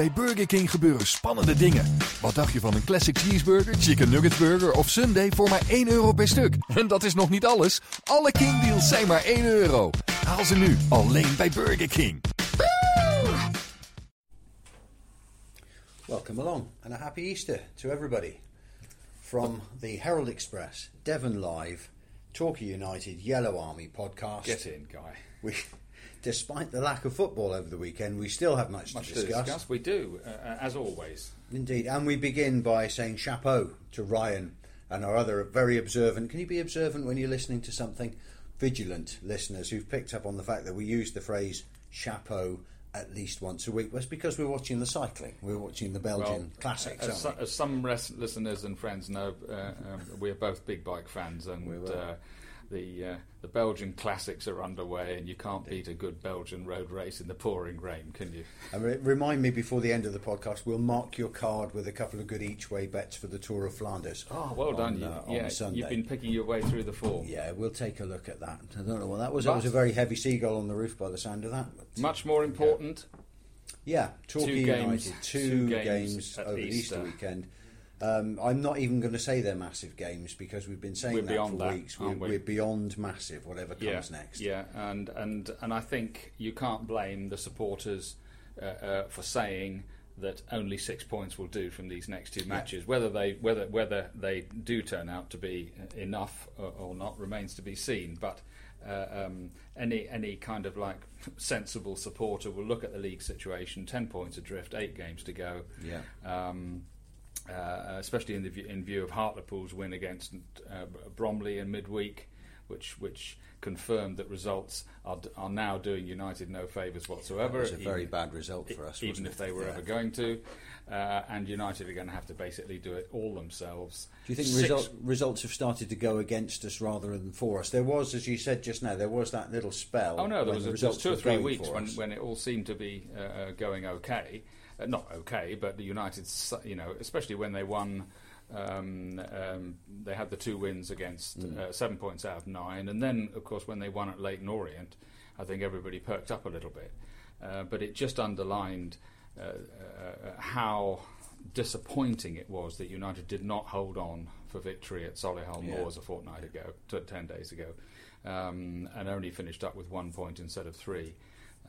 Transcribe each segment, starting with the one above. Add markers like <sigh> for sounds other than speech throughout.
bij Burger King gebeuren spannende dingen. Wat dacht je van een classic cheeseburger, chicken nugget burger of sundae voor maar 1 euro per stuk? <laughs> En dat is nog niet alles. Alle King deals zijn maar 1 euro. Haal ze nu alleen bij Burger King. Welcome along and a happy Easter to everybody. From the Herald Express, Devon Live, Torquay United Yellow Army podcast. Get in, guy. We, despite the lack of football over the weekend, we still have much, Much to to discuss. discuss. We do, uh, as always. Indeed, and we begin by saying chapeau to Ryan and our other very observant. Can you be observant when you're listening to something? Vigilant listeners who've picked up on the fact that we use the phrase chapeau at least once a week. Well, it's because we're watching the cycling. We're watching the Belgian classics, as, we? as some res- listeners and friends know, uh, um, we're both big bike fans, and We were. uh, the uh, the Belgian classics are underway, and you can't beat a good Belgian road race in the pouring rain, can you? And re- remind me before the end of the podcast, we'll mark your card with a couple of good each way bets for the Tour of Flanders. Oh, well done! on, you, uh, on yeah, Sunday. you've been picking your way through the form. Yeah, we'll take a look at that. I don't know what that was. that was a very heavy seagull on the roof by the sound of that. But, Much more important, yeah, Torquay Two United, games- two, two games, games over the Easter Easter. weekend. Um, I'm not even going to say they're massive games because we've been saying We're that for that, weeks. We're, we? we're beyond massive, whatever comes yeah, next. Yeah, and and and I think you can't blame the supporters uh, uh, for saying that only six points will do from these next two matches. Whether they whether whether they do turn out to be enough or, or not remains to be seen. But uh, um, any any kind of like <laughs> sensible supporter will look at the league situation: ten points adrift, eight games to go. Yeah. Um, uh, especially in the view, in view of Hartlepool's win against uh, Bromley in midweek, which which confirmed that results are, d- are now doing United no favours whatsoever. It was a very even- bad result for us, even if they were Yeah. ever going to. Uh, and United are going to have to basically do it all themselves. Do you think result, results have started to go against us rather than for us? There was, as you said just now, there was that little spell. Oh no, there was, the a, there was two or three weeks when, when it all seemed to be uh, uh, going okay. Uh, not okay, but the United, you know, especially when they won. Um, um, they had the two wins against Mm. uh, seven points out of nine, and then, of course, when they won at Leyton Orient, I think everybody perked up a little bit. Uh, but it just underlined uh, uh, how disappointing it was that United did not hold on for victory at Solihull Yeah. Moors a fortnight ago, t- ten days ago, um, and only finished up with one point instead of three.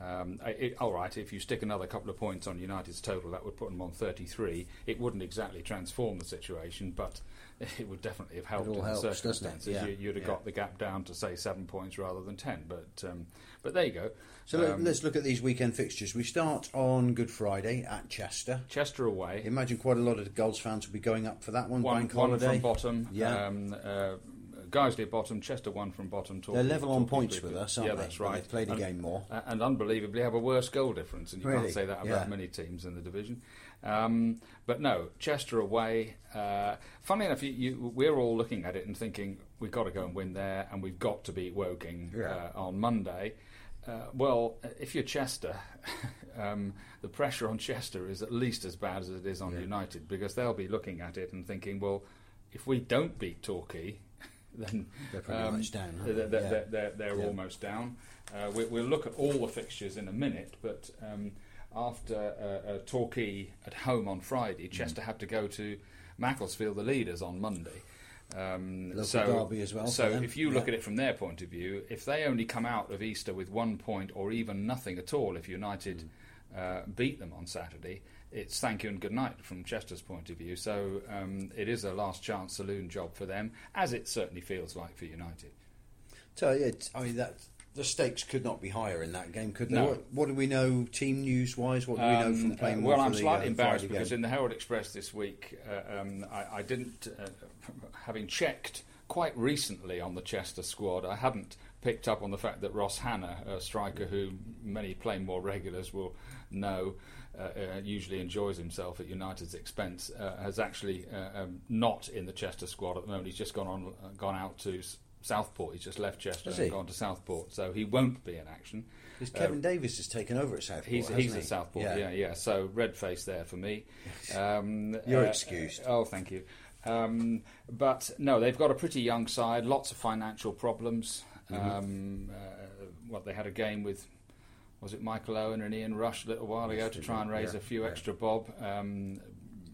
Um, it, all right, if you stick another couple of points on United's total, that would put them on 33. It wouldn't exactly transform the situation, but <laughs> it would definitely have helped in the helps, doesn't it? circumstances. Yeah, You, you'd have yeah. got the gap down to say seven points rather than ten. But um, but there you go. So Um, let's look at these weekend fixtures. We start on Good Friday at Chester. Chester away. Imagine quite a lot of the Gulls fans will be going up for that one. One, one from bottom. Yeah. Um, uh, Guiseley at bottom, Chester one from bottom. They're level on points with us, aren't yeah, they? that's right. they've played a And- game more. and unbelievably have a worse goal difference, and you Really? can't say that about Yeah. many teams in the division. Um, but no, Chester away. Uh, funny enough, you, you, we're all looking at it and thinking we've got to go and win there, and we've got to beat Woking Yeah. uh, on Monday. Uh, well, if you're Chester, <laughs> um, the pressure on Chester is at least as bad as it is on United because they'll be looking at it and thinking, well, if we don't beat Torquay, then They're pretty um, much down, They're, they? they're, Yeah. they're, they're, they're Yeah. almost down. Uh, we, we'll look at all the fixtures in a minute, but um, after uh, uh, Torquay at home on Friday, Mm. Chester had to go to Macclesfield, the leaders, on Monday. Um, so, derby as well So if you look Yeah. at it from their point of view, if they only come out of Easter with one point or even nothing at all, if United Mm. uh, beat them on Saturday, it's thank you and good night from Chester's point of view. So um, it is a last chance saloon job for them, as it certainly feels like for United. So yeah, I mean that the stakes could not be higher in that game, could they? No. What, what do we know team news wise? What do we know Um, from uh, playing? well, I'm the, slightly uh, embarrassed because game? in the Herald Express this week, uh, um, I, I didn't, uh, <laughs> having checked quite recently on the Chester squad, I hadn't picked up on the fact that Ross Hannah, a striker who many Plainmoor regulars will know, uh, uh, usually enjoys himself at United's expense, uh, has actually uh, um, not in the Chester squad at the moment. He's just gone on, uh, gone out to Southport. He's just left Chester and gone to Southport, so he won't be in action. Because Kevin Davies has taken over at Southport. He's, he's he? at Southport, yeah. yeah, So red face there for me. <laughs> Um, You're uh, excused. oh, thank you. Um, but no, they've got a pretty young side, lots of financial problems. Mm-hmm. Um, uh, what they had a game with was it Michael Owen and Ian Rush a little while ago to try and raise yeah, a few yeah. extra bob. Um,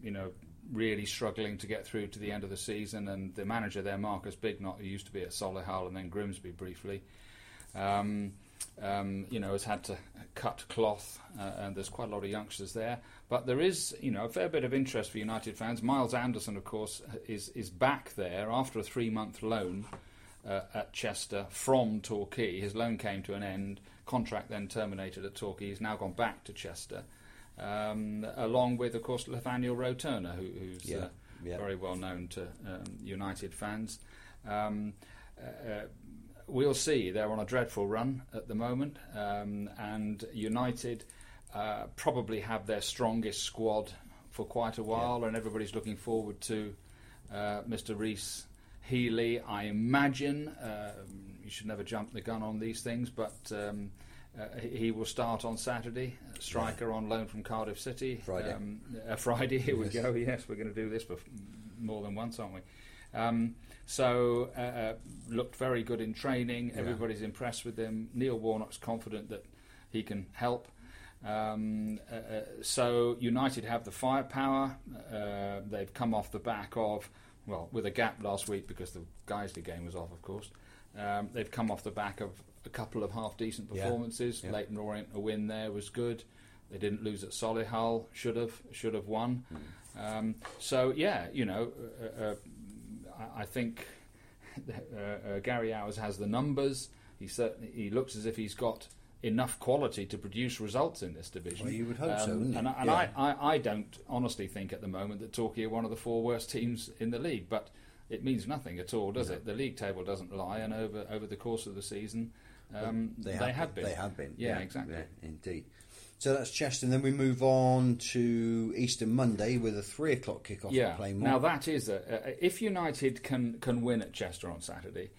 you know, really struggling to get through to the end of the season, and the manager there, Marcus Bignot, who used to be at Solihull and then Grimsby briefly. Um, um, you know, has had to cut cloth, uh, and there's quite a lot of youngsters there. But there is, you know, a fair bit of interest for United fans. Myles Anderson, of course, is is back there after a three-month loan uh, at Chester from Torquay. His loan came to an end. Contract then terminated at Torquay. He's now gone back to Chester, um, along with, of course, Nathaniel Rowe Turner, who, who's Yeah, uh, yeah. very well known to um, United fans. Um, uh, uh, we'll see. They're on a dreadful run at the moment, um, and United uh, probably have their strongest squad for quite a while, and everybody's looking forward to uh, Mr. Rhys Healey. I imagine um, you should never jump the gun on these things, but. Um, uh, he will start on Saturday. Striker on loan from Cardiff City. Friday. Um, uh, Friday. Here Yes. we go. Yes, we're going to do this for more than once, aren't we? Um, so uh, uh, looked very good in training. Yeah. Everybody's impressed with him. Neil Warnock's confident that he can help. Um, uh, uh, so United have the firepower. Uh, they've come off the back of well, with a gap last week because the Guiseley game was off, of course. Um, they've come off the back of a couple of half decent performances. Yeah. Leyton Orient, a win there was good. They didn't lose at Solihull. Should have, should have won. Um, so yeah, you know, uh, uh, I, I think <laughs> uh, uh, Gary Owers has the numbers. He certainly he looks as if he's got enough quality to produce results in this division. Well, you would hope so, wouldn't? And, I- and Yeah. I, I, I don't honestly think at the moment that Torquay are one of the four worst teams in the league, but it means nothing at all, does it? The league table doesn't lie, and over over the course of the season, um, They they, have, have been. They have been. Yeah, exactly. yeah, indeed. So that's Chester. And then we move on to Easter Monday with a three o'clock kickoff Yeah. at. Now that is a, a if United can can win at Chester on Saturday,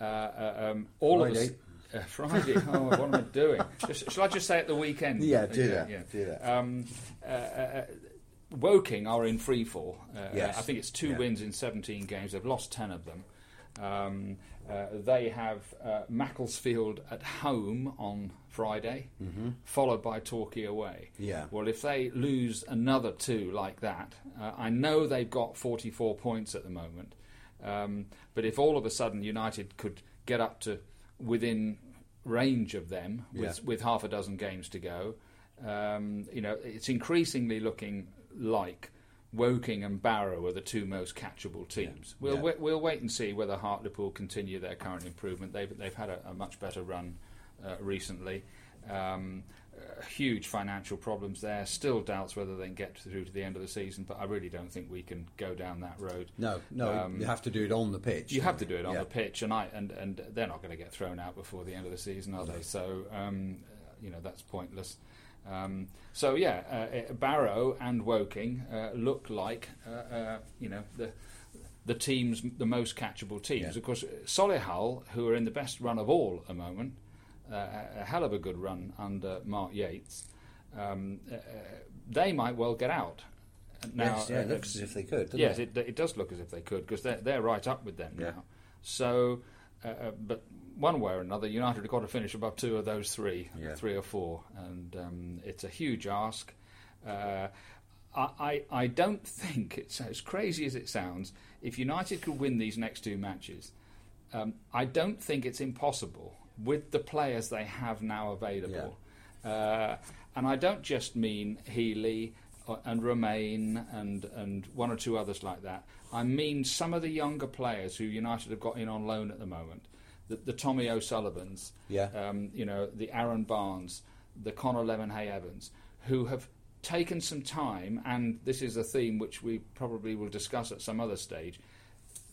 uh, uh, um, all of us. Friday. Uh, Friday. Oh, what am I doing? Just, shall I just say at the weekend? Yeah, do Okay, that, do that. Um, uh, uh, Woking are in free fall. Uh, Yes. I think it's two Yeah. wins in 17 games. They've lost 10 of them. Um, uh, they have uh, Macclesfield at home on Friday, followed by Torquay away. Mm-hmm. Yeah. Well, if they lose another two like that, uh, I know they've got 44 points at the moment. Um, but if all of a sudden United could get up to within range of them with, Yeah. with half a dozen games to go, um, you know, it's increasingly looking like Woking and Barrow are the two most catchable teams. We'll Yeah. wa- we'll wait and see whether Hartlepool continue their current improvement. They've they've had a, a much better run uh, recently. Um, uh, huge financial problems there. Still doubts whether they can get through to the end of the season, but I really don't think we can go down that road. no, no, Um, you have to do it on the pitch. You have to do it on Yeah. the pitch, and I and, and they're not going to get thrown out before the end of the season, are they? So um, you know that's pointless. Um, so yeah, uh, uh, Barrow and Woking uh, look like uh, uh, you know the the teams, the most catchable teams. Yeah. Of course, Solihull, who are in the best run of all at the moment, uh, a hell of a good run under Mark Yates. Um, uh, uh, they might well get out. Now, yes, yeah, it uh, looks as if they could. doesn't Yes, it? it, it does look as if they could because they're, they're right up with them Yeah. now. So, but one way or another, United have got to finish above two of those three, Yeah. three or four, and um, it's a huge ask. Uh, I, I, I don't think it's as crazy as it sounds. If United could win these next two matches, um, I don't think it's impossible with the players they have now available. Uh, and I don't just mean Healey uh, and Romain and, and one or two others like that. I mean some of the younger players who United have got in on loan at the moment. The, the Tommy O'Sullivans, Yeah. um, you know, the Aaron Barnes, the Connor Lemonheigh-Evans, who have taken some time, and this is a theme which we probably will discuss at some other stage,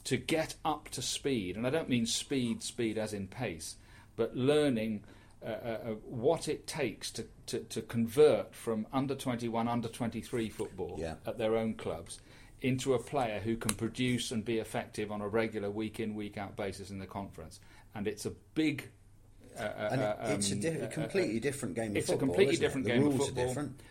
to get up to speed. And I don't mean speed, speed as in pace, but learning uh, uh, uh, what it takes to, to, to convert from under 21, under 23 football Yeah. at their own clubs into a player who can produce and be effective on a regular week in, week out basis in the conference. And it's a big. Uh, uh, And uh, it's a um, uh, uh, completely different game of football. it's football. a completely isn't it? different the game rules of football. are different.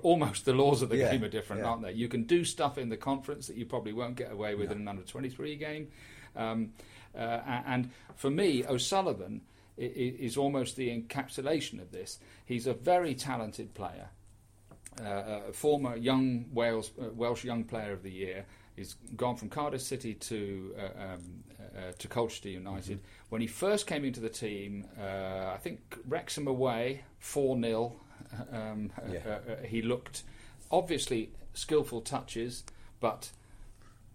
<laughs> Almost the laws of the Yeah, game are different, yeah. aren't they? You can do stuff in the conference that you probably won't get away with No. in an under 23 game. Um, uh, and for me, O'Sullivan is almost the encapsulation of this. He's a very talented player, uh, a former young Wales uh, Welsh Young Player of the Year. He's gone from Cardiff City to uh, um, uh, to Colchester United. When he first came into the team, uh, I think Wrexham away, four 0 <laughs> um, uh, Yeah. uh, uh, He looked obviously skillful touches, but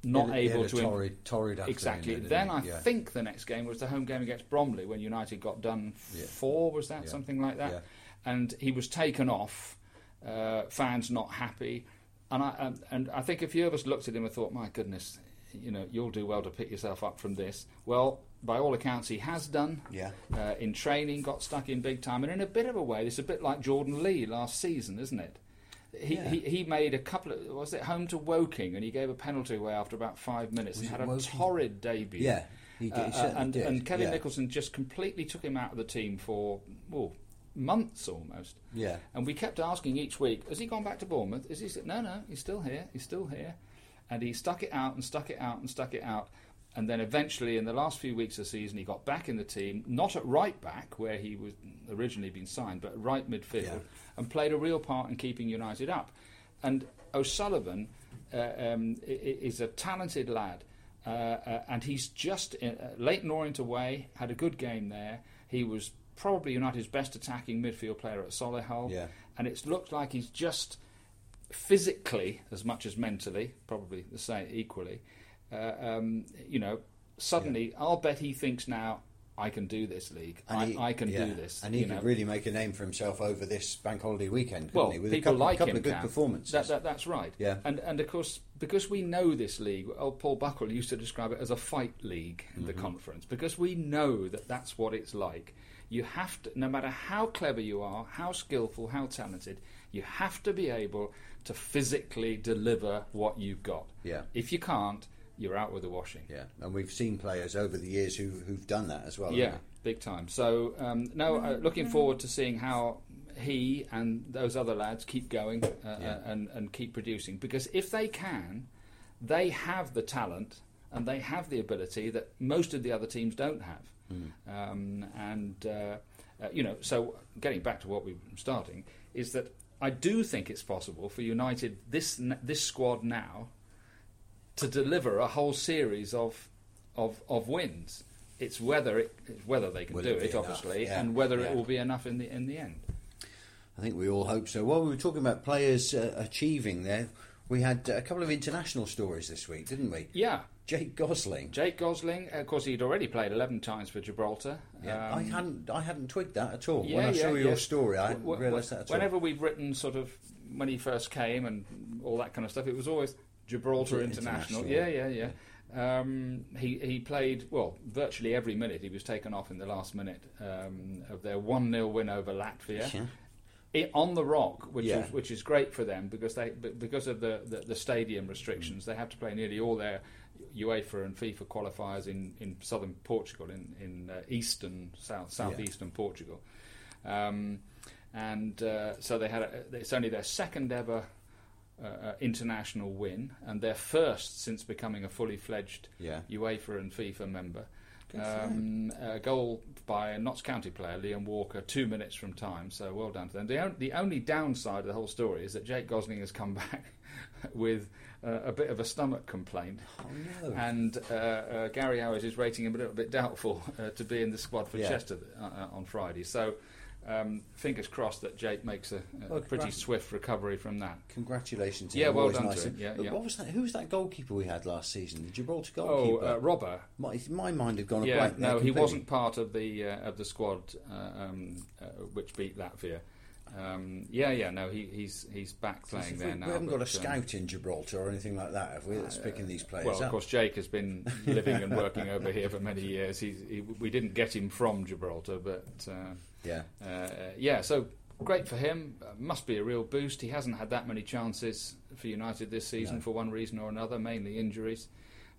not He had- he able to. torrid, torrid Exactly. Then I? Yeah. think the next game was the home game against Bromley when United got done Yeah. four. Was that something like that? And he was taken off. Uh, fans not happy, and I and, and I think a few of us looked at him and thought, "My goodness, you know, you'll do well to pick yourself up from this." Well, by all accounts, he has done. Yeah. Uh, in training, got stuck in big time, and in a bit of a way, it's a bit like Jordan Lee last season, isn't it? He, Yeah. he, he made a couple of was it home to Woking and he gave a penalty away after about five minutes Was and had a Woking? torrid debut. Yeah, he did- he Uh, uh, and, did, and Kevin yeah. Nicholson just completely took him out of the team for well, months almost. Yeah. And we kept asking each week, has he gone back to Bournemouth? Is he? st- No, no, he's still here. He's still here. And he stuck it out and stuck it out and stuck it out. And then eventually, in the last few weeks of the season, he got back in the team, not at right back where he was originally been signed, but right midfield, Yeah. and played a real part in keeping United up. And O'Sullivan uh, um, is a talented lad, uh, uh, and he's just uh, Leyton Orient away had a good game there. He was probably United's best attacking midfield player at Solihull, Yeah. and it's looked like he's just physically as much as mentally, probably the same equally. Uh, um, you know, suddenly I'll bet he thinks now. I can do this league. And I, he- I can yeah, do this. And he could know. really make a name for himself over this bank holiday weekend, couldn't Well, he? With people a couple, like couple of good Cam. performances. That, that, that's right. Yeah. And and of course, because we know this league, old Paul Buckle used to describe it as a fight league in Mm-hmm. the conference. Because we know that that's what it's like. You have to, no matter how clever you are, how skillful, how talented, you have to be able to physically deliver what you've got. Yeah. If you can't, you're out with the washing. yeah, and we've seen players over the years who, who've done that as well. Yeah, big time. So um, no, uh, looking forward to seeing how he and those other lads keep going uh, Yeah. and and keep producing. Because if they can, they have the talent and they have the ability that most of the other teams don't have. Um, and uh, uh, you know, so getting back to what we were starting is that I do think it's possible for United this this squad now to deliver a whole series of of, of wins. It's whether it, it's whether they can Will do it it, obviously, Yeah, and whether yeah. it will be enough in the in the end. I think we all hope so. While we were talking about players uh, achieving there. We had a couple of international stories this week, didn't we? Yeah, Jake Gosling. Jake Gosling. Of course, he'd already played eleven times for Gibraltar. Yeah, Um, I hadn't, I hadn't twigged that at all. yeah, when I yeah, saw your story, I hadn't realised that at all. Whenever we've written sort of when he first came and all that kind of stuff, it was always Gibraltar International. International. Yeah, yeah, yeah. Um, he he played well virtually every minute. He was taken off in the last minute um, of their one 0 win over Latvia. Yeah. it, on the rock, which Yeah. is which is great for them because they because of the, the, the stadium restrictions, they have to play nearly all their UEFA and FIFA qualifiers in, in southern Portugal, in in uh, eastern south southeastern Portugal, um, and uh, so they had a, it's only their second ever. Uh, uh, international win and their first since becoming a fully fledged Yeah. UEFA and FIFA member. Um, a goal by a Notts County player, Liam Walker, two minutes from time. So well done to them. The, on- the only downside of the whole story is that Jake Gosling has come <laughs> back with uh, a bit of a stomach complaint, Oh, no. and uh, uh, Gary Howard is rating him a little bit doubtful uh, to be in the squad for Yeah. Chester uh, uh, on Friday. So. Um, fingers crossed that Jake makes a, a Well, pretty swift recovery from that. Congratulations to Yeah, him. well Always done nice to him. Yeah, yeah. What was that? Who was that goalkeeper we had last season? The Gibraltar Oh, goalkeeper. uh, Robba. my, my mind had gone Yeah, blank. no, he wasn't part of the uh, of the squad uh, um, uh, which beat Latvia. Um, yeah, yeah, no, he, he's he's back playing there we, now. we haven't got a um, scout in Gibraltar or anything like that, have we? That's picking these players Well, up. of course, Jake has been <laughs> living and working over here for many years. He's, he, we didn't get him from Gibraltar, but uh, Yeah. uh, yeah, so great for him. Uh, must be a real boost. He hasn't had that many chances for United this season No. for one reason or another, mainly injuries.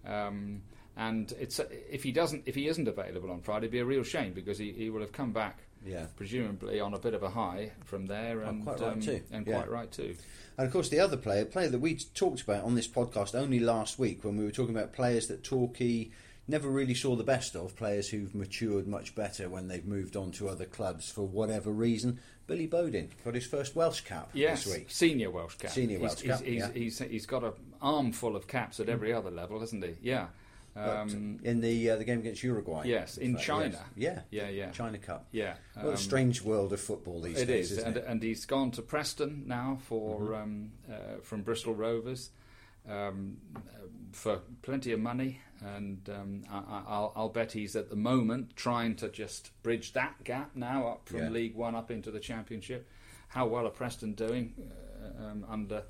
Um, and it's if he doesn't, if he isn't available on Friday, it'd be a real shame because he, he will have come back Yeah. presumably on a bit of a high from there, Oh, and quite right um, too. and Yeah. quite right too. And of course, the other player, player that we talked about on this podcast only last week when we were talking about players that Torquay never really saw the best of players who've matured much better when they've moved on to other clubs for whatever reason. Billy Bodin got his first Welsh cap yes, this week. senior Welsh cap. Senior Welsh he's, cap, He's, yeah. he's, he's got an armful of caps at every other level, hasn't he? Yeah. Um, in the uh, the game against Uruguay. yes, in fact, China. yes. Yeah, Yeah, yeah. China Cup. yeah. What a um, strange world of football these It days, is, isn't and, it? Mm-hmm. and he's gone to Preston now for um, uh, from Bristol Rovers um, uh, for plenty of money, and um, I, I- I'll, I'll bet he's at the moment trying to just bridge that gap now up from Yeah. League One up into the Championship. How well are Preston doing uh, um, under?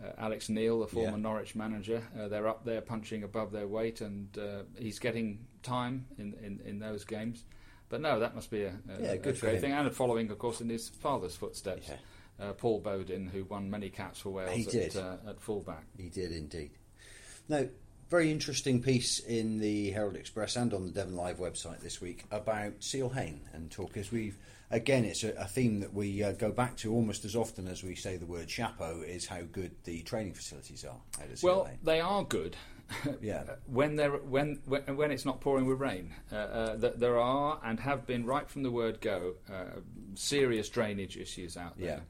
Uh, Alex Neil, the former Yeah. Norwich manager, uh, they're up there punching above their weight, and uh, he's getting time in, in, in those games. But no, that must be a, a, Yeah, a good for great thing, and following, of course, in his father's footsteps. Yeah. Uh, Paul Bodin, who won many caps for Wales at. Uh, at fullback. He did indeed. Now, very interesting piece in the Herald Express and on the Devon Live website this week about Seale-Hayne and talkers. We've again, it's a, a theme that we uh, go back to almost as often as we say the word chapeau. Is how good the training facilities are Well, they are good. <laughs> Yeah. when they're when when when it's not pouring with rain, uh, uh, th- there are and have been right from the word go uh, serious drainage issues out there.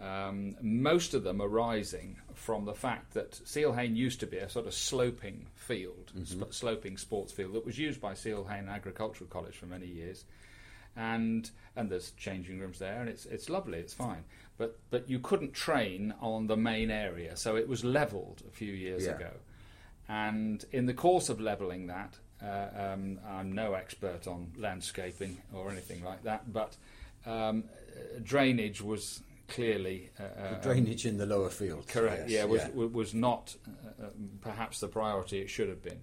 Um, most of them arising from the fact that Seale-Hayne used to be a sort of sloping field, sp- sloping sports field that was used by Seale-Hayne Agricultural College for many years, and and there's changing rooms there, and it's it's lovely, it's fine. But but you couldn't train on the main area, so it was levelled a few years Yeah. ago. And in the course of levelling that, uh, um, I'm no expert on landscaping or anything like that, but um, uh, drainage was clearly uh, The uh, drainage in the lower field. Correct. yes, yeah, was wa- was not uh, um, perhaps the priority it should have been.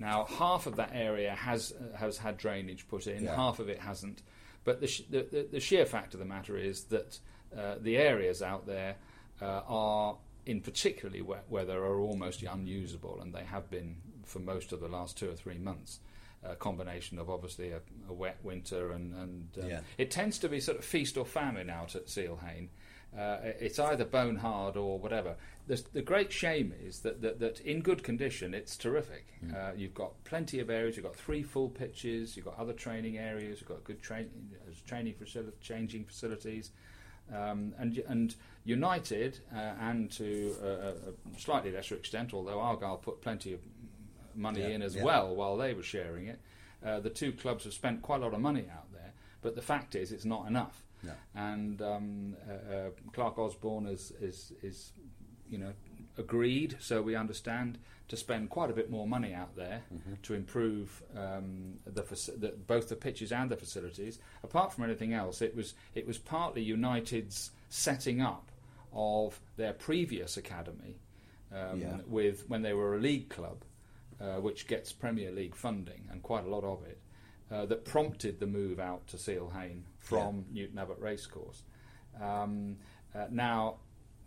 Now, half of that area has uh, has had drainage put in, Yeah. half of it hasn't. But the, sh- the, the the sheer fact of the matter is that uh, the areas out there uh, are, in particularly wet weather, are almost unusable, and they have been for most of the last two or three months. A combination of obviously a, a wet winter and, and um, Yeah. it tends to be sort of feast or famine out at Seale-Hayne. Uh, it's either bone hard or whatever. The, the great shame is that, that, that in good condition it's terrific. Uh, you've got plenty of areas. You've got three full pitches. You've got other training areas. You've got good uh, training facility, changing facilities. Um, and and United, uh, and to a, a slightly lesser extent, although Argyle put plenty of money Yeah, in as yeah. well while they were sharing it. Uh, the two clubs have spent quite a lot of money out there, but the fact is, it's not enough. No. And um, uh, uh, Clarke Osborne is, is, is, you know, agreed. So we understand to spend quite a bit more money out there Mm-hmm. to improve um, the, the both the pitches and the facilities. Apart from anything else, it was it was partly United's setting up of their previous academy um, Yeah. with when they were a league club, uh, which gets Premier League funding and quite a lot of it, uh, that prompted the move out to Seale-Hayne from Newton Abbot Racecourse. Um, uh, now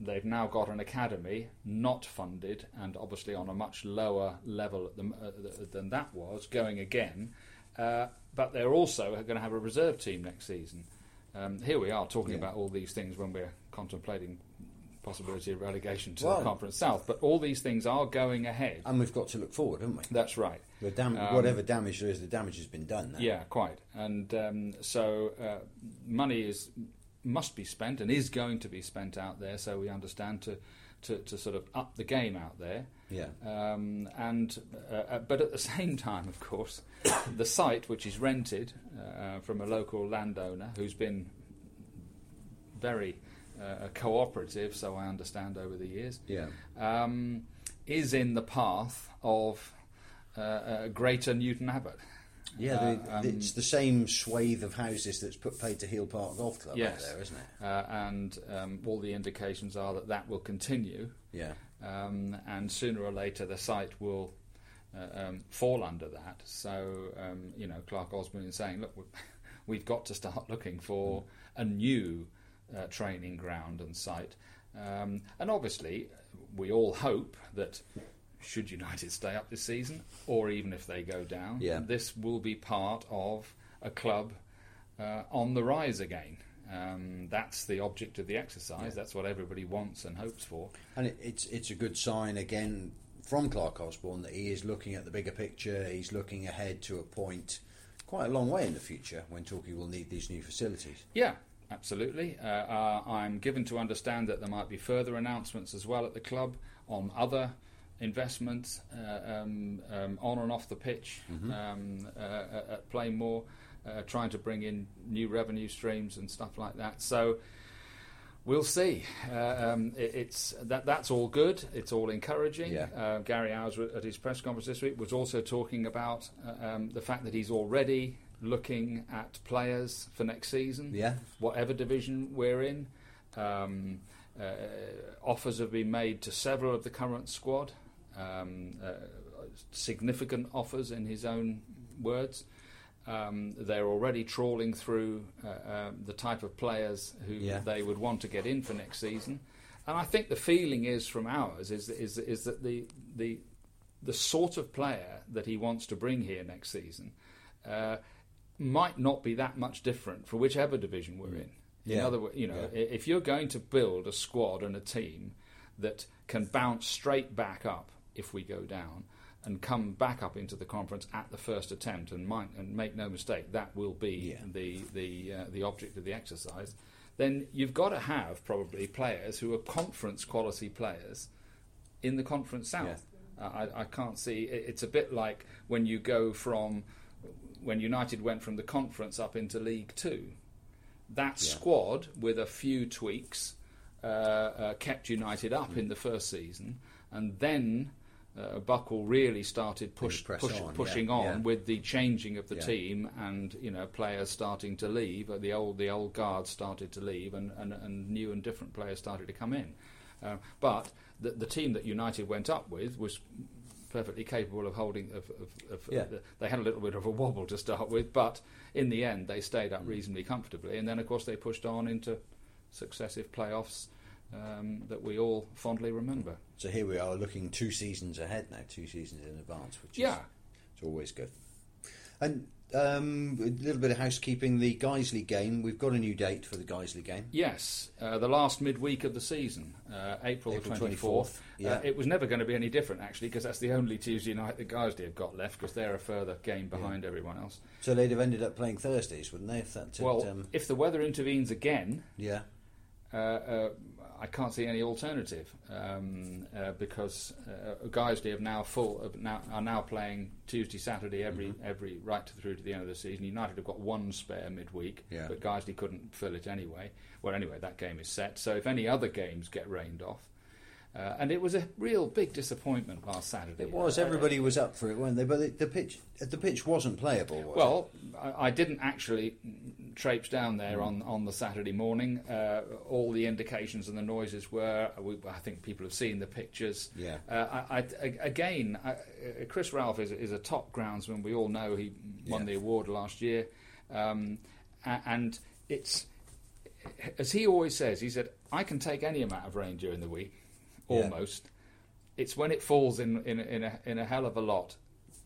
they've now got an academy not funded and obviously on a much lower level the, uh, than that was going again. Uh, but they're also going to have a reserve team next season. Um, here we are talking Yeah. about all these things when we're contemplating possibility of relegation to Well- the Conference South. But all these things are going ahead. And we've got to look forward, haven't we? That's right. The dam- Um, whatever damage there is, the damage has been done. Now. Yeah, quite. And um, so uh, money is must be spent and is going to be spent out there. So we understand to to, to sort of up the game out there. Yeah. Um, and uh, uh, but at the <laughs> same time, of course, <coughs> the site which is rented uh, from a local landowner who's been very uh, cooperative, so I understand over the years, Yeah. um, is in the path of uh, uh, Greater Newton Abbot. Yeah, Uh, the, it's the same swathe of houses that's put paid to Hele Park Golf Club Yes. out there, isn't it? Uh, and um, all the indications are that that will continue, Yeah. um, and sooner or later the site will uh, um, fall under that. So, um, you know, Clarke Osborne is saying, look, we- <laughs> we've got to start looking for a new uh, training ground and site. Um, and obviously, we all hope that should United <laughs> stay up this season, or even if they go down, Yeah. this will be part of a club uh, on the rise again. Um, that's the object of the exercise. That's what everybody wants and hopes for. And it, it's it's a good sign again from Clarke Osborne that he is looking at the bigger picture. He's looking ahead to a point quite a long way in the future when Torquay will need these new facilities. Yeah, absolutely. Uh, uh, I'm given to understand that there might be further announcements as well at the club on other investments uh, um, um, on and off the pitch Mm-hmm. um, uh, at Plainmoor, uh, trying to bring in new revenue streams and stuff like that. So we'll see. Uh, um, it, it's that that's all good. It's all encouraging. Yeah. Uh, Gary Owers at his press conference this week was also talking about uh, um, the fact that he's already looking at players for next season Yeah. whatever division we're in. Um, uh, offers have been made to several of the current squad, um, uh, significant offers in his own words. Um, they're already trawling through uh, um, the type of players who Yeah. they would want to get in for next season, and I think the feeling is from Owers is is is that the the the sort of player that he wants to bring here next season uh, might not be that much different for whichever division we're in. In other words, you know, Yeah. if you're going to build a squad and a team that can bounce straight back up if we go down and come back up into the conference at the first attempt, and, mind, and make no mistake, that will be Yeah. the the uh, the object of the exercise. Then you've got to have probably players who are conference quality players in the conference south. Uh, I, I can't see. it- It's a bit like when you go from when United went from the conference up into League Two. That Yeah. squad, with a few tweaks, uh, uh, kept United Mm. up in the first season, and then uh, Buckle really started push, push, on, pushing yeah, on yeah. with the changing of the Yeah. team and you know players starting to leave. uh, The old the old guard started to leave, and, and, and new and different players started to come in. Uh, but the, the team that United went up with was perfectly capable of holding. Of, of, of Yeah. they had a little bit of a wobble to start with, but in the end they stayed up reasonably comfortably, and then of course they pushed on into successive playoffs um, that we all fondly remember. So here we are looking two seasons ahead now, two seasons in advance, which Yeah. is it's always good. And um, a little bit of housekeeping. The Guiseley game, we've got a new date for the Guiseley game. Yes, uh, the last midweek of the season, uh, April, April the 24th. 24th, yeah. Uh, it was never going to be any different, actually, because that's the only Tuesday night that Guiseley have got left, because they're a further game behind everyone else. So they'd have ended up playing Thursdays, wouldn't they? If that had, well, um, if the weather intervenes again, yeah, uh, uh, I can't see any alternative um, uh, because uh, Guiseley have now full of now are now playing Tuesday, Saturday every Mm-hmm. every right through to the end of the season. United have got one spare midweek, Yeah. but Guiseley couldn't fill it anyway. Well, anyway, that game is set. So if any other games get rained off. Uh, and it was a real big disappointment last Saturday. it was. Everybody was up for it, weren't they? But the, the pitch, the pitch wasn't playable. Was Well, I, I didn't actually traipse down there Mm. on, on the Saturday morning. Uh, all the indications and the noises were. We, I think people have seen the pictures. Yeah. Uh, I, I, again, I, uh, Chris Ralph is, is a top groundsman. We all know he won Yeah. the award last year, um, and it's as he always says. He said, "I can take any amount of rain during the week, Yeah. almost." It's when it falls in in, in a in a hell of a lot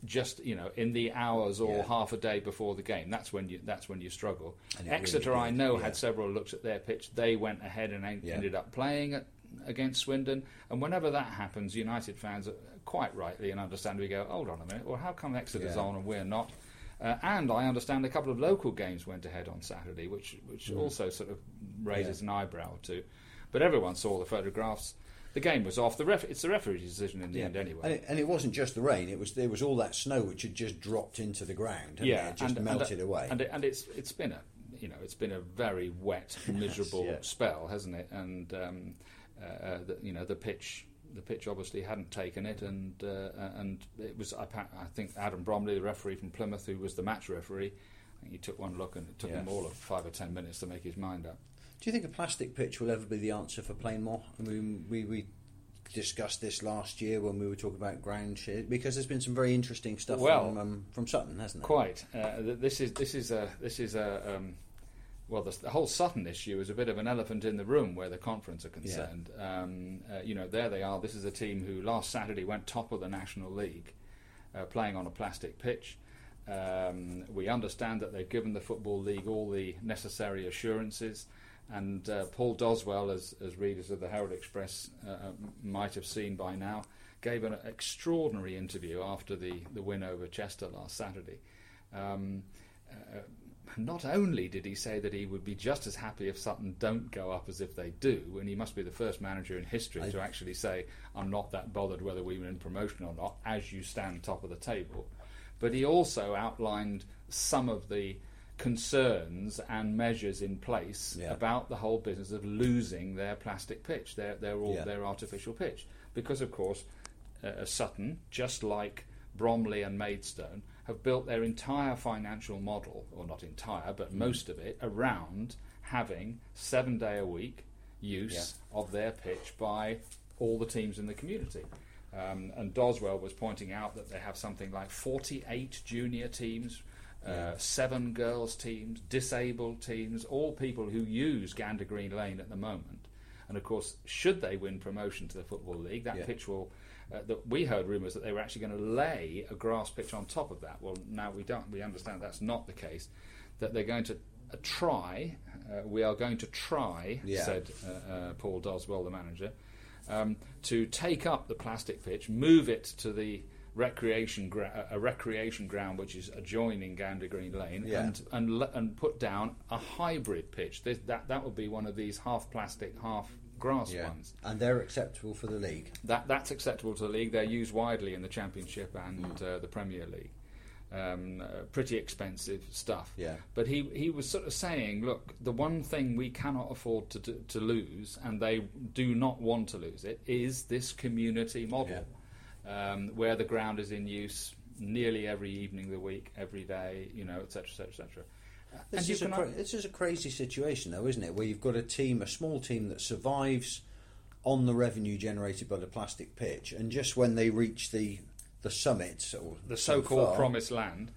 just you know in the hours or Yeah. half a day before the game. That's when you that's when you struggle. And Exeter, really I know, yeah. had several looks at their pitch. They went ahead and en- Yeah. ended up playing at, against Swindon. And whenever that happens, United fans, quite rightly and understandably, go, "Hold on a minute. Well, how come Exeter's on and we're not?" Uh, and I understand a couple of local games went ahead on Saturday, which which Mm. also sort of raises an eyebrow or two. But everyone saw the photographs. The game was off. The ref- it's the referee's decision in the end, anyway. And it, and it wasn't just the rain; it was there was all that snow which had just dropped into the ground. hadn't it? just melted and, away. And, it, and it's it's been a you know it's been a very wet, <laughs> miserable yeah. spell, hasn't it? And um, uh, uh, the, you know the pitch. The pitch obviously hadn't taken it, and uh, and it was. I, I think Adam Bromley, the referee from Plymouth, who was the match referee, I he took one look, and it took Yeah. him all of five or ten minutes to make his mind up. Do you think a plastic pitch will ever be the answer for Plainmoor? I mean, we, we discussed this last year when we were talking about ground shit because there's been some very interesting stuff Well- from um, from Sutton, hasn't there? Quite. Uh, this is this is a this is a um, well the, the whole Sutton issue is a bit of an elephant in the room where the conference are concerned. Um, uh, you know, there they are. This is a team who last Saturday went top of the National League, uh, playing on a plastic pitch. Um, we understand that they've given the football league all the necessary assurances. And uh, Paul Doswell, as, as readers of the Herald Express uh, uh, might have seen by now, gave an extraordinary interview after the, the win over Chester last Saturday. Um, uh, not only did he say that he would be just as happy if Sutton don't go up as if they do, and he must be the first manager in history I to actually say, I'm not that bothered whether we win promotion or not, as you stand top of the table. But he also outlined some of the concerns and measures in place yeah. about the whole business of losing their plastic pitch, their their, all, yeah. their artificial pitch, because of course uh, Sutton, just like Bromley and Maidstone, have built their entire financial model, or not entire, but mm. most of it, around having seven day a week use yeah. of their pitch by all the teams in the community. Um, and Doswell was pointing out that they have something like 48 junior teams, uh, seven girls teams, disabled teams, all people who use Gander Green Lane at the moment. And of course, should they win promotion to the Football League, that yeah. pitch will uh, that we heard rumours that they were actually going to lay a grass pitch on top of that. Well, now we don't. We understand that's not the case. That they're going to uh, try. Uh, we are going to try," yeah. said uh, Paul Doswell, the manager, um, to take up the plastic pitch, move it to the recreation gra- a recreation ground which is adjoining Gander Green Lane, yeah. and and and put down a hybrid pitch. This, that that would be one of these half plastic, half grass yeah. ones. And they're acceptable for the league. That that's acceptable to the league. They're used widely in the Championship and mm. uh, the Premier League. Um, uh, pretty expensive stuff. Yeah. But he he was sort of saying, look, the one thing we cannot afford to to, to lose, and they do not want to lose it, is this community model, yeah. Um, where the ground is in use nearly every evening of the week, every day, you know, etc., etc., etc. This is, cra- this is a crazy situation, though, isn't it? Where you've got a team, a small team that survives on the revenue generated by the plastic pitch, and just when they reach the the summit or the so-called so promised land,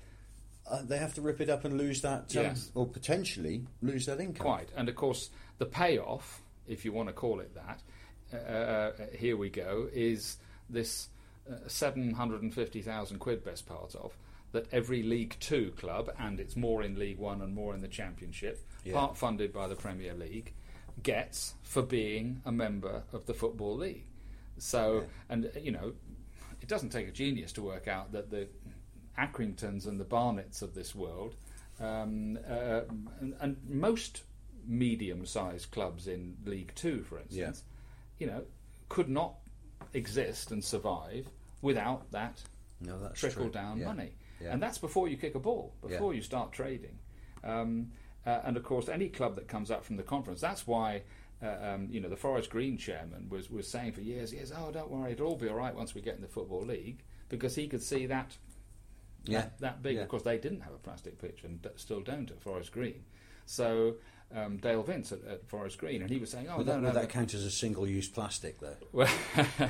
uh, they have to rip it up and lose that, um, yes. or potentially lose that income. Quite, and of course the payoff, if you want to call it that, uh, uh, here we go, is this uh, seven hundred and fifty thousand quid best part of that every League Two club, and it's more in League One and more in the Championship, yeah. part funded by the Premier League, gets for being a member of the Football League. So, yeah. and you know, it doesn't take a genius to work out that the Accringtons and the Barnets of this world, um, uh, and, and, most medium-sized clubs in League Two, for instance, yeah. you know, could not exist and survive without that no, trickle true. down yeah. money. Yeah. And that's before you kick a ball, before yeah. you start trading. Um, uh, and of course, any club that comes up from the conference, that's why. Uh, um, you know, the Forest Green chairman was, was saying for years, years, oh, don't worry, it'll all be all right once we get in the Football League, because he could see that yeah. that, that big. Of course, they didn't have a plastic pitch and still don't at Forest Green. So um, Dale Vince at, at, Forest Green, and he was saying, "Oh, would no, that, no, would that count as a single-use plastic, though? <laughs> Well,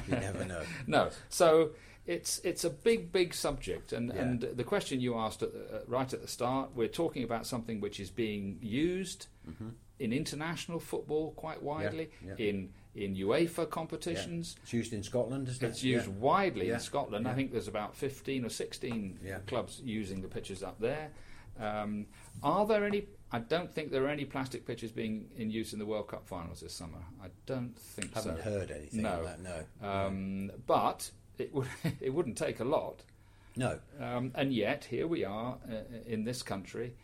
you never know. <laughs> No. So it's it's a big big subject, and yeah. and the question you asked at the, uh, right at the start, we're talking about something which is being used mm-hmm. in international football quite widely yeah. Yeah. in in UEFA competitions. It's used in Scotland, isn't it? it's it? used widely in Scotland. I think there's about 15 or 16 clubs using the pitches up there. Um, are there any? I don't think there are any plastic pitches being in use in the World Cup finals this summer. I don't think Haven't so. Haven't heard anything no. That, no. Um, but it would <laughs> it wouldn't take a lot. No. Um, and yet here we are uh, in this country.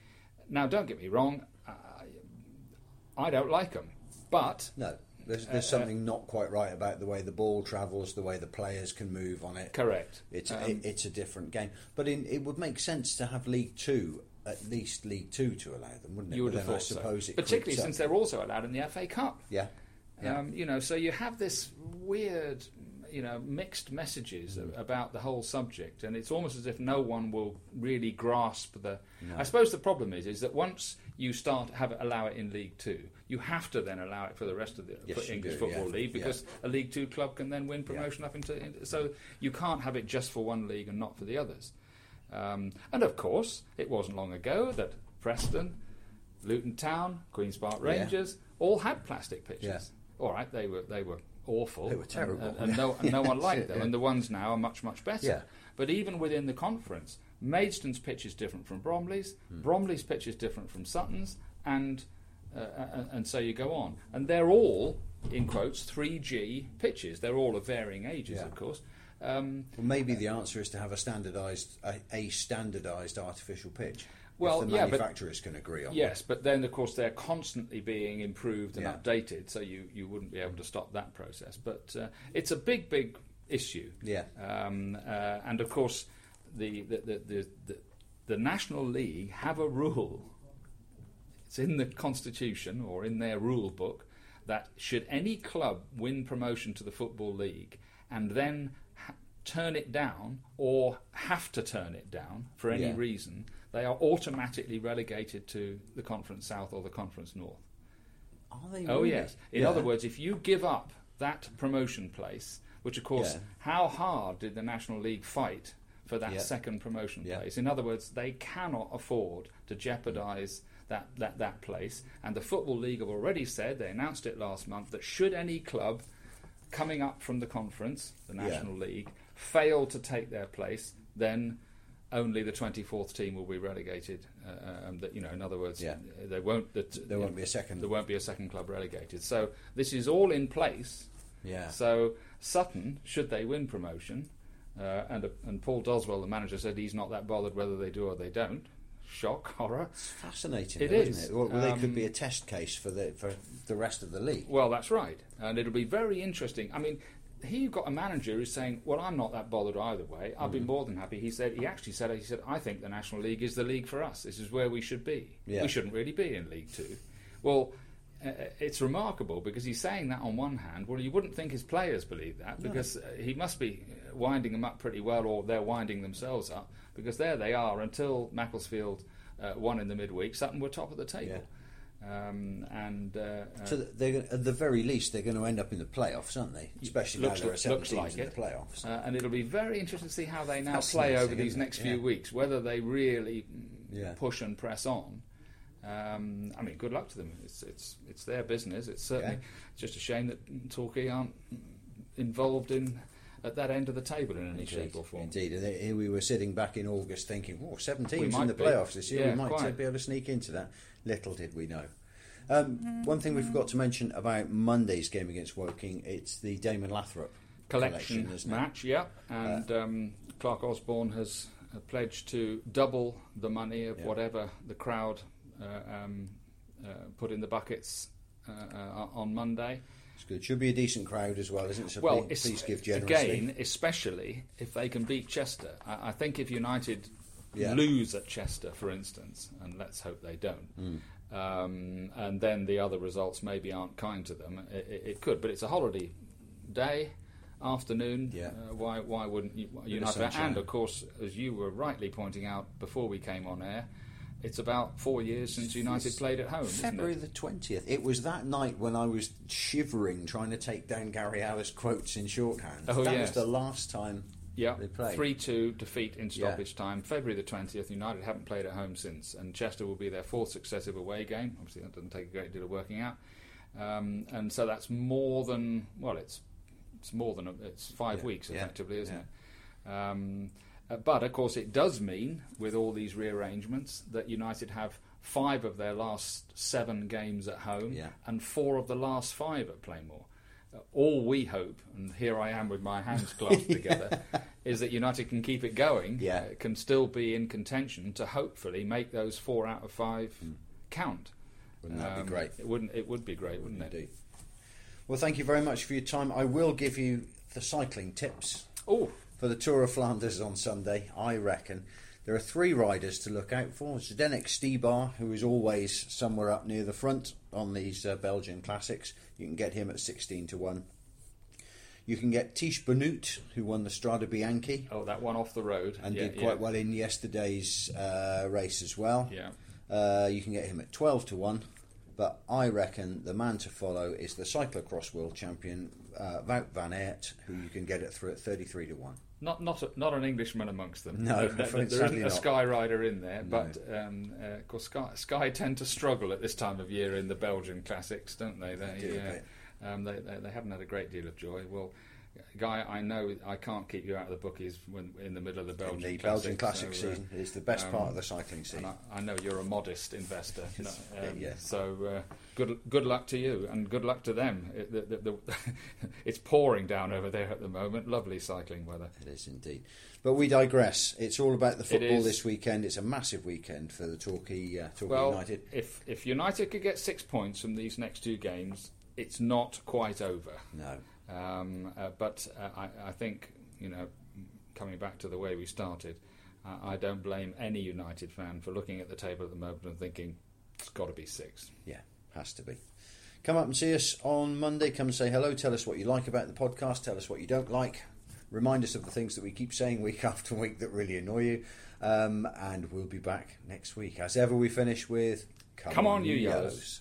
Now, don't get me wrong. I, I don't like them, but no. There's, there's uh, something not quite right about the way the ball travels, the way the players can move on it. Correct. It's um, it, it's a different game, but in, it would make sense to have League Two at least League Two to allow them, wouldn't it? You would have thought so. Particularly since they're also allowed in the FA Cup. Yeah. yeah. Um, you know, so you have this weird you know mixed messages mm. about the whole subject, and it's almost as if no one will really grasp the. No. I suppose the problem is is that once you start have it, allow it in League Two, you have to then allow it for the rest of the yes, English do, Football yeah. League because yeah. a League Two club can then win promotion up into, So you can't have it just for one league and not for the others. Um, and of course, it wasn't long ago that Preston, Luton Town, Queens Park Rangers all had plastic pitches. All right, they were they were awful. They were terrible, and, and, and no, and no one liked them. <laughs> And the ones now are much much better. Yeah. But even within the conference, Maidstone's pitch is different from Bromley's. Hmm. Bromley's pitch is different from Sutton's, and uh, and, and so you go on. And they're all, in quotes, 3G pitches. They're all of varying ages, Yeah. of course. Um, Well, maybe the answer is to have a standardised a, a standardised artificial pitch. Well, if the yeah, but- manufacturers can agree on. Yes, but then of course they're constantly being improved and Yeah. updated, so you, you wouldn't be able to stop that process. But uh, it's a big, big issue. Yeah. Um, uh, and of course, the the, the, the, the National League have a rule. It's in the constitution or in their rule book that should any club win promotion to the football league and then turn it down or have to turn it down for any Yeah. reason, they are automatically relegated to the Conference South or the Conference North. Are they? Oh really? yes. In Yeah. other words, if you give up that promotion place, which of course, Yeah. how hard did the National League fight for that second promotion place? In other words, they cannot afford to jeopardise that, that that place. And the Football League have already said they announced it last month that should any club coming up from the conference, the. National League, fail to take their place, then only the 24th team will be relegated. Uh, um, that you know, in other words, Yeah. they won't. That, There won't be a second. There won't be a second club relegated. So this is all in place. Yeah. So Sutton, should they win promotion, uh, and and Paul Doswell, the manager, said he's not that bothered whether they do or they don't. Shock, horror. It's fascinating. It though, is. Isn't it? Well, well, they could Um, be a test case for the for the rest of the league. Well, that's right, and it'll be very interesting. I mean, here you've got a manager who's saying, "Well, I'm not that bothered either way. I'll Mm. be more than happy." He said, he actually said, he said, "I think the National League is the league for us. This is where we should be. Yeah. We shouldn't really be in League Two. Well. Uh, it's remarkable because he's saying that on one hand. Well, you wouldn't think his players believe that because uh, he must be winding them up pretty well, or they're winding themselves up because there they are until Macclesfield uh, won in the midweek. Sutton were top of the table, um, and uh, uh, So they're gonna, at the very least they're going to end up in the playoffs, aren't they? Especially looks, now there are looks like in it. the playoffs. Uh, and it'll be very interesting to see how they now play over these it? next few Yeah. weeks, whether they really Yeah. push and press on. Um, I mean, good luck to them. It's it's it's their business. It's certainly Yeah. just a shame that Torquay aren't involved in at that end of the table in any shape or form. Indeed, and here we were sitting back in August thinking, "Oh, seven teams in the be. playoffs this year. Yeah, we might uh, quite. be able to sneak into that." Little did we know. Um, one thing we forgot to mention about Monday's game against Woking, it's the Damon Lathrop collection? Uh, match, yeah. And um, Clarke Osborne has uh, pledged to double the money of Yeah. whatever the crowd uh, um, uh, put in the buckets uh, uh, on Monday. It's good. Should be a decent crowd as well, isn't it? So well, please, please give generously. again, especially if they can beat Chester. I, I think if United Yeah. lose at Chester, for instance, and let's hope they don't, Hmm. um, and then the other results maybe aren't kind to them, it, it, it could. But it's a holiday day, afternoon. Yeah. Uh, why? Why wouldn't you, United? And of course, as you were rightly pointing out before we came on air. It's about four years since United played at home. February the 20th. It was that night when I was shivering trying to take down Gary Owers' quotes in shorthand. Oh, that yes. was the last time Yeah, they played. three two defeat in Yeah. stoppage time. February the twentieth. United haven't played at home since, and Chester will be their fourth successive away game. Obviously, that doesn't take a great deal of working out, um, and so that's more than well, it's it's more than a, it's five Yeah. weeks Yeah. effectively, isn't it? Um, uh, but of course, it does mean with all these rearrangements that United have five of their last seven games at home Yeah. and four of the last five at Plainmoor. Uh, all we hope, and here I am with my hands <laughs> clasped together, is that United can keep it going, Yeah. uh, can still be in contention to hopefully make those four out of five count. Hmm. Wouldn't that Um, be great? It wouldn't. It would be great, wouldn't it? Indeed. Well, thank you very much for your time. I will give you the cycling tips Oh, for the Tour of Flanders on Sunday. I reckon there are three riders to look out for: Zdenek Stybar, who is always somewhere up near the front on these uh, Belgian classics. You can get him at sixteen to one. You can get Tiesj Benoot, who won the Strade Bianche oh, that one off the road and Yeah, did yeah. quite well in yesterday's uh, race as well. Yeah. Uh, you can get him at 12 to 1, but I reckon the man to follow is the cyclocross world champion, uh, Wout van Aert, who you can get at, th- at 33 to 1. Not not a, not an Englishman amongst them. No, there, there- there isn't a. Sky rider in there. No. But um, uh, of course, Sky, Sky tend to struggle at this time of year in the Belgian classics, don't they? They do a uh, um, they, they, they haven't had a great deal of joy. Well, Guy, I know I can't keep you out of the bookies when in the middle of the Belgian In the Classic, Belgian Classic so, uh, season is the best um, part of the cycling and season. I, I know you're a modest investor. No, um, yeah. So uh, good good luck to you and good luck to them. It, the, the, the, <laughs> it's pouring down over there at the moment. Lovely cycling weather. It is indeed. But we digress. It's all about the football this weekend. It's a massive weekend for the Torquay, uh, Torquay Well, United. if if United could get six points from these next two games, it's not quite over. No. Um, uh, but uh, I, I think, you know, coming back to the way we started, uh, I don't blame any United fan for looking at the table at the moment and thinking it's got to be six. Yeah, has to be. Come up and see us on Monday. Come and say hello. Tell us what you like about the podcast. Tell us what you don't like. Remind us of the things that we keep saying week <laughs> after week that really annoy you. Um, and we'll be back next week. As ever, we finish with Come on, you yellows.